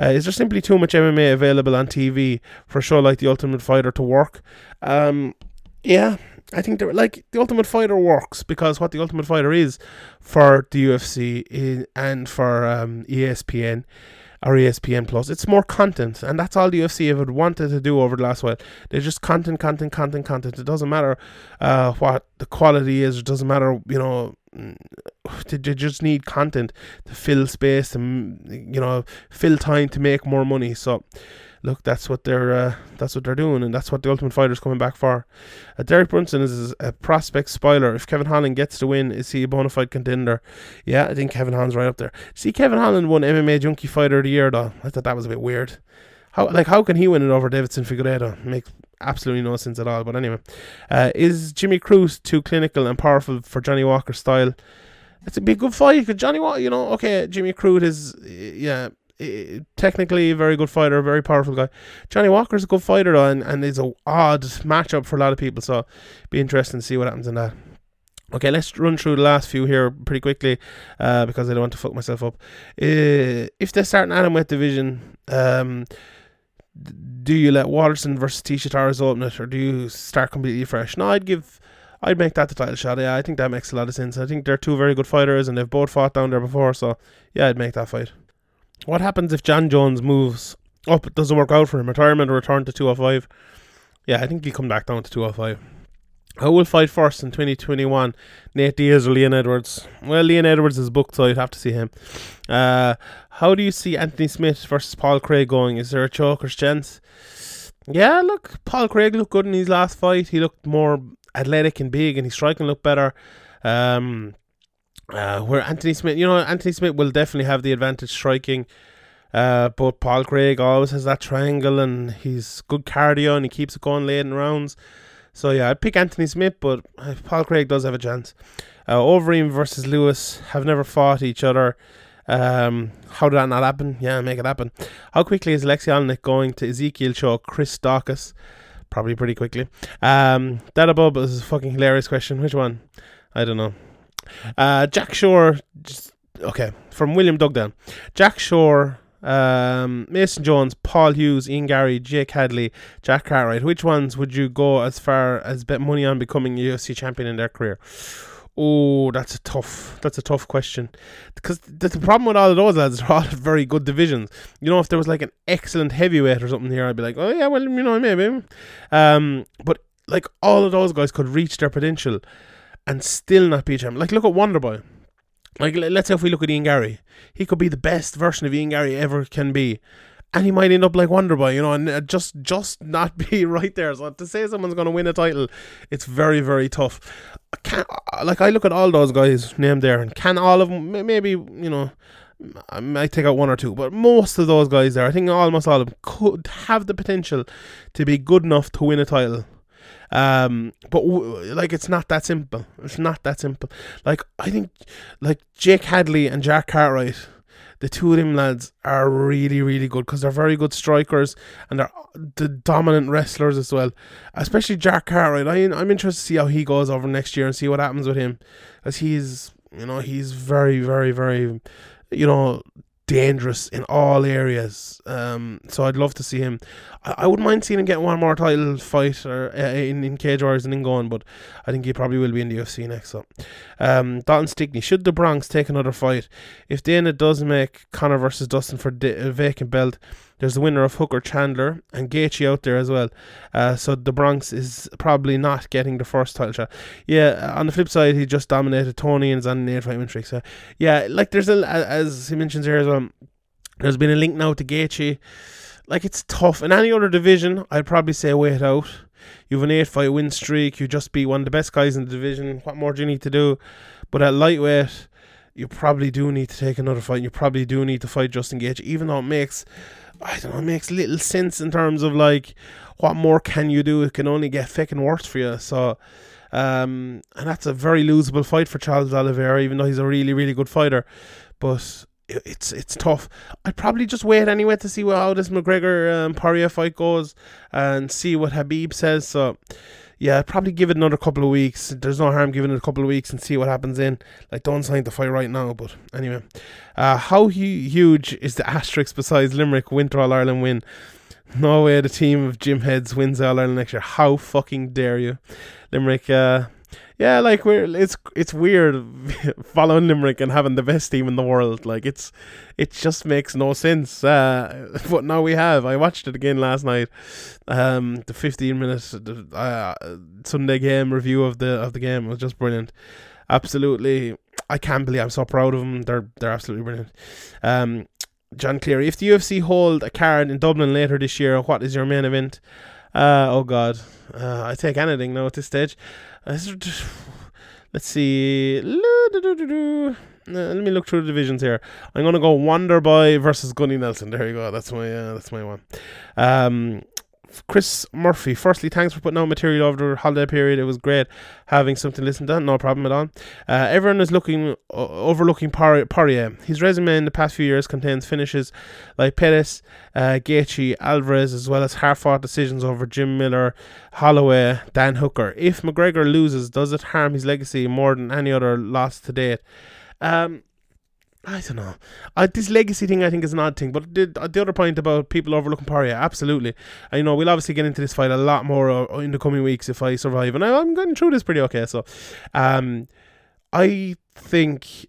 S5: Uh, is there simply too much MMA available on TV for a show like The Ultimate Fighter to work? Um, yeah, I think there, like The Ultimate Fighter works because what The Ultimate Fighter is for the UFC and for um, ESPN or ESPN Plus. It's more content, and that's all the UFC have wanted to do over the last while. They're just content, content, content, content. It doesn't matter uh, what the quality is. It doesn't matter, you know. Mm, they just need content to fill space and you know fill time to make more money. So look, that's what they're uh, that's what they're doing, and that's what the Ultimate Fighter is coming back for. Uh, Derek Brunson is a prospect spoiler. If Kevin Holland gets the win, is he a bona fide contender? Yeah, I think Kevin Holland's right up there. See, Kevin Holland won MMA Junkie Fighter of the Year, though. I thought that was a bit weird. How like how can he win it over Deiveson Figueiredo? Makes absolutely no sense at all. But anyway, uh, is Jimmy Crute too clinical and powerful for Johnny Walker's style? It's a big good fight Johnny Walker, you know, okay, Jimmy Crute is yeah technically a very good fighter, a very powerful guy. Johnny Walker's a good fighter though, and, and it's a odd matchup for a lot of people. So be interesting to see what happens in that. Okay, let's run through the last few here pretty quickly uh, because I don't want to fuck myself up. Uh, if they start an Atomweight division, um, do you let Waterson versus Tecia Torres open it, or do you start completely fresh? No, I'd give, I'd make that the title shot. Yeah, I think that makes a lot of sense. I think they're two very good fighters, and they've both fought down there before. So yeah, I'd make that fight. What happens if Jon Jones moves up? It doesn't work out for him. Retirement or return to 205? Yeah, I think he'll come back down to 205. Who will fight first in 2021? Nate Diaz or Leon Edwards? Well, Leon Edwards is booked, so you'd have to see him. Uh, how do you see Anthony Smith versus Paul Craig going? Is there a choker's chance? Yeah, look, Paul Craig looked good in his last fight. He looked more athletic and big, and his striking looked better. Um, uh, where Anthony Smith, you know, Anthony Smith will definitely have the advantage striking. Uh, but Paul Craig always has that triangle and he's good cardio and he keeps it going late in rounds. So yeah, I'd pick Anthony Smith, but Paul Craig does have a chance. Uh, Overeem versus Lewis have never fought each other. Um, how did that not happen? Yeah, make it happen. How quickly is Alexei Oleinik going to Ezekiel show Chris Daukaus? Probably pretty quickly. Um, that above is a fucking hilarious question. Which one? I don't know. Uh, Jack Shore, just, okay, from William Dugdale. Jack Shore, um, Mason Jones, Paul Hughes, Ian Garry, Jake Hadley, Jack Cartwright. Which ones would you go as far as bet money on becoming a UFC champion in their career? Oh, that's a tough. That's a tough question because the, the problem with all of those lads, they're all very good divisions. You know, if there was like an excellent heavyweight or something here, I'd be like, oh yeah, well, you know, maybe. Um, but like all of those guys could reach their potential and still not be a champion. Like, look at Wonderboy. Like, let's say if we look at Ian Garry, he could be the best version of Ian Garry ever can be, and he might end up like Wonderboy, you know, and uh, just just not be right there. So to say someone's going to win a title, it's very very tough. I can't uh, like I look at all those guys named there, and can all of them maybe you know. I might take out one or two, but most of those guys there, I think almost all of them could have the potential to be good enough to win a title Um, but w- like it's not that simple. It's not that simple. Like I think like Jake Hadley and Jack Cartwright, the two of them lads are really really good because they're very good strikers and they're the dominant wrestlers as well. Especially Jack Cartwright. I I'm interested to see how he goes over next year and see what happens with him, as he's you know he's very very very you know dangerous in all areas. Um, so I'd love to see him. I, I wouldn't mind seeing him get one more title fight or uh, in in Cage Warriors and then going, but I think he probably will be in the UFC next. So, um, Dalton Stickney should the Bronx take another fight? If Dana does make Conor versus Dustin for the vacant belt, there's the winner of Hooker Chandler and Gaethje out there as well. Uh, so the Bronx is probably not getting the first title shot. Yeah, on the flip side, he just dominated Tony and eight fight win streak. So yeah, like there's a as he mentions here as well. There's been a link now to Gaethje. Like it's tough in any other division. I'd probably say wait out. You've an eight fight win streak. You just be one of the best guys in the division. What more do you need to do? But at lightweight, you probably do need to take another fight. You probably do need to fight Justin Gaethje, even though it makes I don't know, it makes little sense in terms of like what more can you do? It can only get fucking worse for you. So, um, and that's a very losable fight for Charles Oliveira, even though he's a really, really good fighter. But it's it's tough. I'd probably just wait anyway to see how this McGregor um, Poirier fight goes and see what Khabib says. So, yeah, probably give it another couple of weeks. There's no harm giving it a couple of weeks and see what happens in. Like, don't sign the fight right now, but anyway. Uh, how hu- huge is the asterisk besides Limerick Winter All Ireland win? No way the team of Jim Heads wins All Ireland next year. How fucking dare you? Limerick, uh, yeah, like we're it's it's weird following Limerick and having the best team in the world. Like it's it just makes no sense. Uh, but now we have. I watched it again last night. Um, the 15 minute uh, Sunday game review of the of the game was just brilliant. Absolutely, I can't believe I'm so proud of them. They're they're absolutely brilliant. Um, John Cleary, if the UFC hold a card in Dublin later this year, what is your main event? Uh, oh God, uh, I take anything now at this stage. Let's see. Let me look through the divisions here. I'm gonna go Wonderboy versus Gunnar Nelson. There you go. That's my uh, that's my one. Um, Chris Murphy, firstly, thanks for putting out material over the holiday period. It was great having something to listen to. No problem at all. Uh, everyone is looking uh, overlooking Poirier. His resume in the past few years contains finishes like Pettis, uh, Gaethje, Alvarez, as well as hard-fought decisions over Jim Miller, Holloway, Dan Hooker. If McGregor loses, does it harm his legacy more than any other loss to date? Um, I don't know. This legacy thing, I think, is an odd thing. But the, the other point about people overlooking Poirier, absolutely. You know we'll obviously get into this fight a lot more uh, in the coming weeks if I survive, and I, am getting through this pretty okay. So, um, I think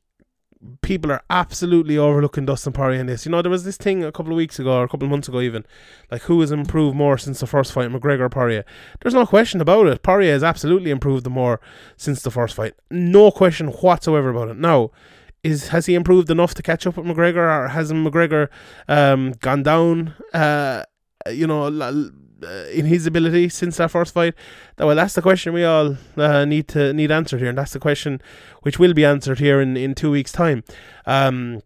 S5: people are absolutely overlooking Dustin Poirier in this. You know, there was this thing a couple of weeks ago or a couple of months ago, even like who has improved more since the first fight, McGregor or Poirier. There's no question about it. Poirier has absolutely improved the more since the first fight. No question whatsoever about it. Now is has he improved enough to catch up with McGregor, or has McGregor um, gone down? Uh, you know, uh, in his ability since that first fight. That well, that's the question we all uh, need to need answered here, and that's the question which will be answered here in in two weeks' time. Um,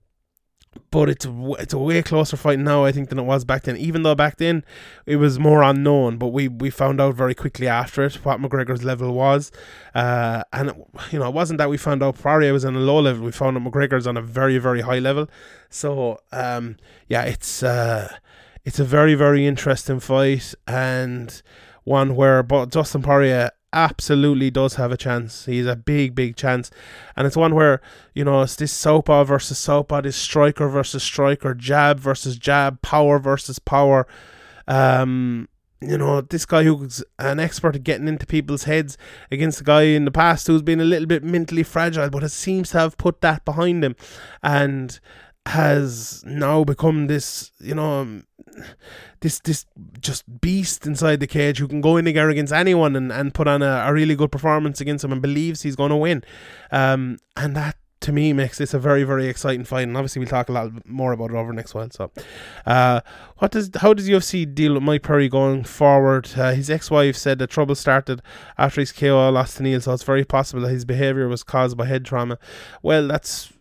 S5: but it's it's a way closer fight now, I think, than it was back then. Even though back then it was more unknown, but we, we found out very quickly after it what McGregor's level was, uh, and it, you know it wasn't that we found out Poirier was on a low level. We found out McGregor's on a very very high level. So um, yeah, it's uh, it's a very very interesting fight and one where but Dustin Poirier absolutely does have a chance. He's a big, big chance. And it's one where, you know, it's this southpaw versus southpaw, this striker versus striker, jab versus jab, power versus power. Um, you know, this guy who's an expert at getting into people's heads against a guy in the past who's been a little bit mentally fragile, but it seems to have put that behind him. And has now become this, you know, this this just beast inside the cage who can go in there against anyone and, and put on a, a really good performance against him and believes he's going to win. Um, and that to me makes this a very very exciting fight. And obviously we'll talk a lot more about it over next while so. Uh, what does how does UFC deal with Mike Perry going forward? Uh, his ex-wife said that trouble started after his KO lost to Neal so it's very possible that his behavior was caused by head trauma. Well that's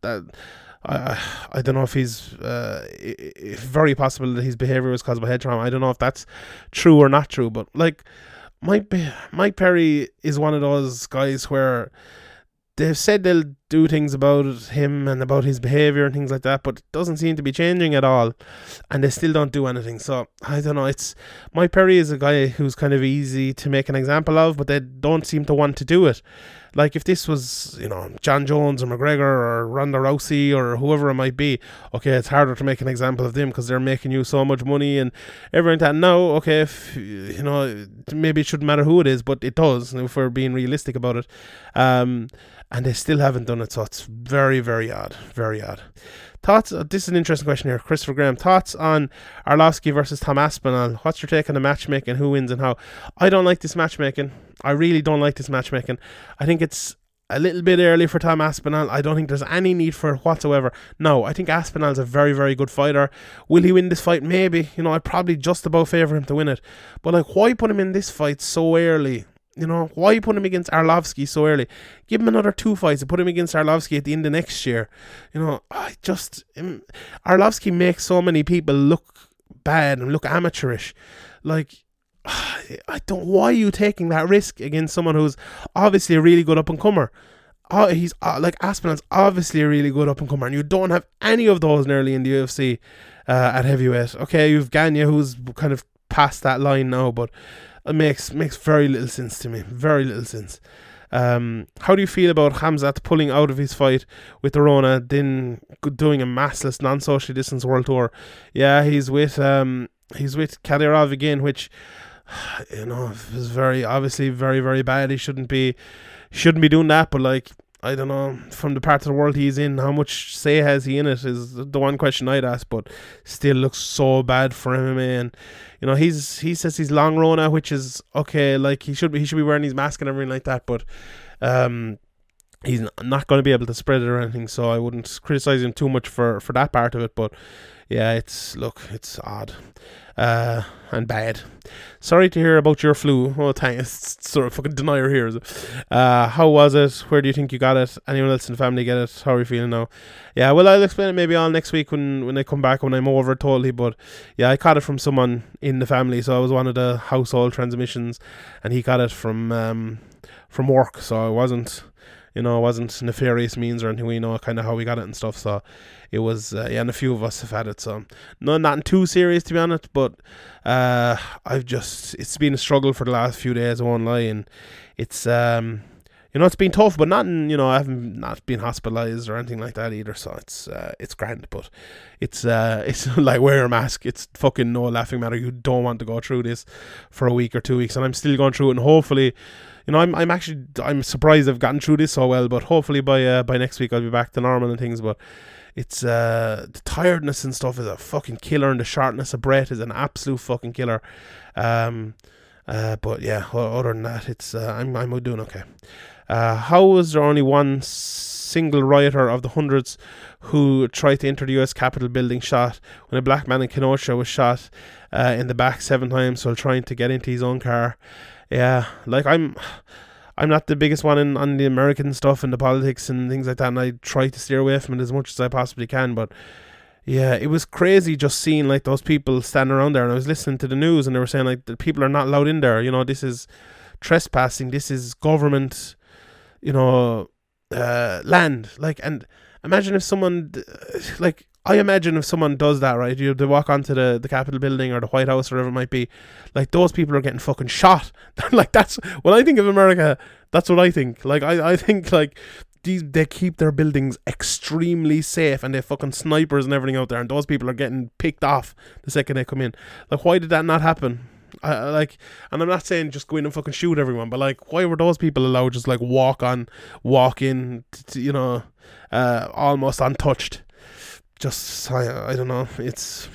S5: that I, I don't know if he's uh, very possible that his behavior was caused by head trauma. I don't know if that's true or not true, but like Mike Mike Perry is one of those guys where they've said they'll do things about him and about his behavior and things like that, but it doesn't seem to be changing at all, and they still don't do anything. So I don't know. It's Mike Perry is a guy who's kind of easy to make an example of, but they don't seem to want to do it. Like if this was, you know, Jon Jones or McGregor or Ronda Rousey or whoever it might be, okay, it's harder to make an example of them because they're making you so much money and everything. That now, okay, if you know, maybe it shouldn't matter who it is, but it does if we're being realistic about it. Um, and they still haven't done it. So it's very, very odd. Very odd. Thoughts? Uh, this is an interesting question here. Christopher Graham. Thoughts on Arlovsky versus Tom Aspinall? What's your take on the matchmaking? Who wins and how? I don't like this matchmaking. I really don't like this matchmaking. I think it's a little bit early for Tom Aspinall. I don't think there's any need for it whatsoever. No, I think Aspinall's a very, very good fighter. Will he win this fight? Maybe. You know, I'd probably just about favour him to win it. But like, why put him in this fight so early? You know, why you put him against Arlovsky so early? Give him another two fights and put him against Arlovsky at the end of next year. You know, I just um, Arlovsky makes so many people look bad and look amateurish. Like I don't. Why are you taking that risk against someone who's obviously a really good up and comer? Uh, he's uh, like Aspinall's obviously a really good up and comer, and you don't have any of those nearly in the UFC uh, at heavyweight. Okay, you've Gane, who's kind of past that line now, but it makes makes very little sense to me. Very little sense. Um, how do you feel about Khamzat pulling out of his fight with Rona, then doing a massless non-social distance world tour? Yeah, he's with um, he's with Kadyrov again, which you know is very obviously very very bad. He shouldn't be shouldn't be doing that, but like I don't know from the part of the world he's in, how much say has he in it is the one question I'd ask. But still looks so bad for MMA, and you know he's he says he's long Rona, which is okay. Like he should be he should be wearing his mask and everything like that, but um. He's not going to be able to spread it or anything, so I wouldn't criticize him too much for, for that part of it. But yeah, it's look, it's odd uh, and bad. Sorry to hear about your flu. Oh, thanks. Sort of fucking denier here. Uh, how was it? Where do you think you got it? Anyone else in the family get it? How are you feeling now? Yeah, well, I'll explain it maybe all next week when, when I come back when I'm over totally. But yeah, I caught it from someone in the family, so I was one of the household transmissions, and he got it from um, from work, so I wasn't you know, it wasn't nefarious means or anything. We know kind of how we got it and stuff. So it was, uh, yeah, and a few of us have had it. So no, not too serious to be honest, but uh, I've just it's been a struggle for the last few days. I won't lie, and it's um, you know, it's been tough, but not in, you know, I haven't not been hospitalized or anything like that either. So it's uh, it's grand, but it's uh, it's like wear a mask. It's fucking no laughing matter. You don't want to go through this for a week or two weeks, and I'm still going through it, and hopefully you know, I'm I'm actually I'm surprised I've gotten through this so well. But hopefully by uh, by next week I'll be back to normal and things. But it's uh the tiredness and stuff is a fucking killer, and the sharpness of breath is an absolute fucking killer. Um, uh, but yeah, other than that, it's uh, I'm I'm doing okay. Uh, how was there only one single rioter of the hundreds who tried to enter the US Capitol building shot when a black man in Kenosha was shot uh, in the back seven times while trying to get into his own car? Yeah, like I'm. I'm not the biggest one in on the American stuff and the politics and things like that, and I try to steer away from it as much as I possibly can. But yeah, it was crazy just seeing like those people standing around there, and I was listening to the news, and they were saying like the people are not allowed in there. You know, this is trespassing. This is government. You know, uh, land. Like, and imagine if someone like I imagine if someone does that, right? You they walk onto the, the Capitol building or the White House or whatever it might be, like those people are getting fucking shot. like that's when I think of America, that's what I think. Like I, I think like these they keep their buildings extremely safe and they fucking snipers and everything out there and those people are getting picked off the second they come in. Like why did that not happen? I, like, and I'm not saying just go in and fucking shoot everyone, but like, why were those people allowed just like walk on, walk in, you know, uh, almost untouched? Just I, I don't know. It's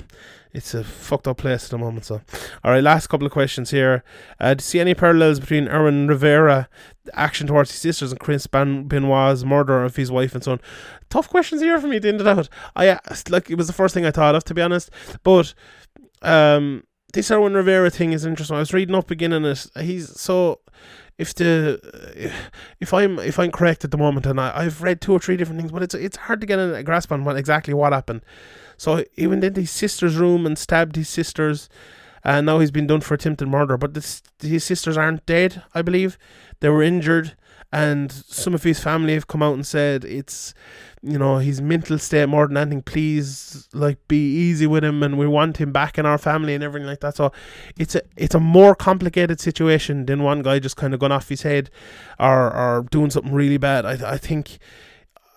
S5: it's a fucked up place at the moment. So, all right, last couple of questions here. Uh, do you see any parallels between Irwin Rivera action towards his sisters and Chris ben- Benoit's murder of his wife and son? Tough questions here for me to end it out. I uh, like it was the first thing I thought of to be honest, but um, this Irwin Rivera thing is interesting. I was reading up beginning it. He's so if the if I'm if I'm correct at the moment, and I, I've read two or three different things, but it's it's hard to get a grasp on what exactly what happened. So he went into his sister's room and stabbed his sisters, and now he's been done for attempted murder. But this, his sisters aren't dead, I believe. They were injured, and some of his family have come out and said it's, you know, his mental state more than anything. Please, like, be easy with him, and we want him back in our family and everything like that. So, it's a it's a more complicated situation than one guy just kind of gone off his head, or or doing something really bad. I I think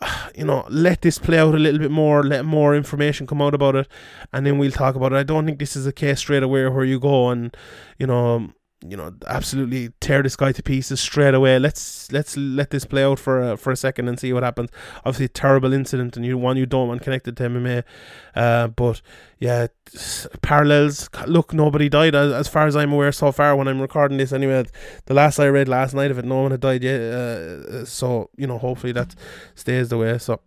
S5: you know, let this play out a little bit more, let more information come out about it, and then we'll talk about it. I don't think this is a case straight away where you go and, you know, you know, absolutely tear this guy to pieces straight away. Let's let's let this play out for a, for a second and see what happens. Obviously, terrible incident, and you one you don't want connected to MMA. Uh, but yeah, parallels. Look, nobody died as, as far as I'm aware so far. When I'm recording this, anyway, the last I read last night of it, no one had died yet. Uh, so you know, hopefully that stays the way. So.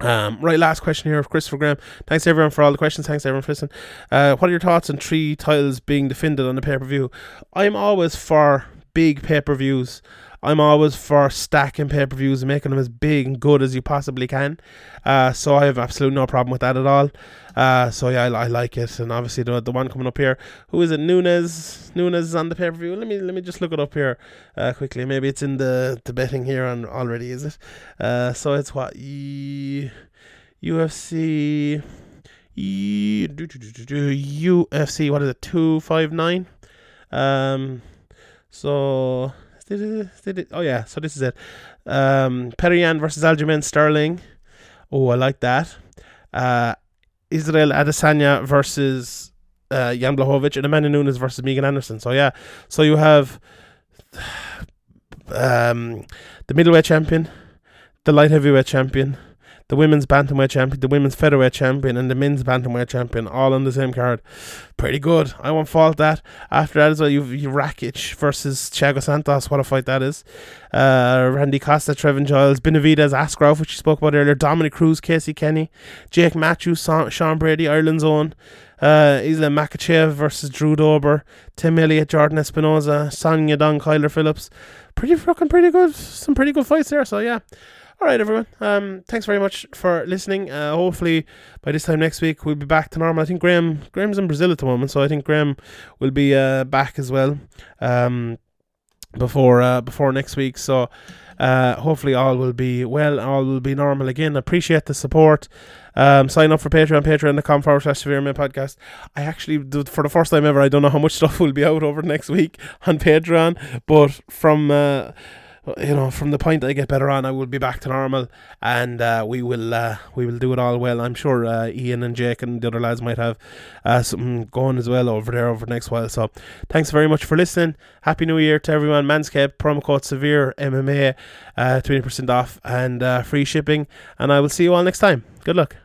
S5: Um, right, last question here of Christopher Graham. Thanks everyone for all the questions. Thanks everyone for listening. Uh, what are your thoughts on three titles being defended on the pay per view? I'm always for big pay per views. I'm always for stacking pay per views and making them as big and good as you possibly can. Uh, so I have absolutely no problem with that at all. Uh, so yeah, I, I, like it, and obviously the the one coming up here, who is it? Nunes. Nunes is on the pay per view. Let me let me just look it up here uh, quickly. Maybe it's in the the betting here on already. Is it? Uh, so it's what e- UFC. E- UFC. What is it? Two five nine. Um. So oh yeah, so this is it. Um, Petr versus Aljamain Sterling. Oh, I like that. Uh, Israel Adesanya versus uh, Jan Blachowicz and Amanda Nunes versus Megan Anderson. So yeah, so you have um, the middleweight champion, the light heavyweight champion, the women's bantamweight champion, the women's featherweight champion, and the men's bantamweight champion all on the same card. Pretty good. I won't fault that. After that as well, you've, you Rakic versus Thiago Santos. What a fight that is. Uh, Randy Costa, Trevin Giles, Benavidez, Askarov, which you spoke about earlier, Dominick Cruz, Casey Kenny, Jake Matthews, Sean Brady, Ireland's own. Uh, Islam Makhachev versus Drew Dober, Tim Elliott, Jordan Espinosa, Song Don, Kyler Phillips. Pretty fucking pretty good. Some pretty good fights there. So yeah. All right, everyone. Um, thanks very much for listening. Uh, hopefully, by this time next week, we'll be back to normal. I think Graham Graham's in Brazil at the moment, so I think Graham will be uh, back as well. Um, before uh, before next week. So uh, hopefully all will be well, all will be normal again. Appreciate the support. Um, sign up for Patreon, patreon.com forward slash severe podcast. I actually, for the first time ever, I don't know how much stuff will be out over next week on Patreon, but from uh, you know, from the point I get better on, I will be back to normal, and uh, we will uh, we will do it all well. I'm sure uh, Ian and Jake and the other lads might have uh, something going as well over there over the next while. So, thanks very much for listening. Happy New Year to everyone. Manscaped promo code Severe MMA, uh, twenty percent off and uh, free shipping. And I will see you all next time. Good luck.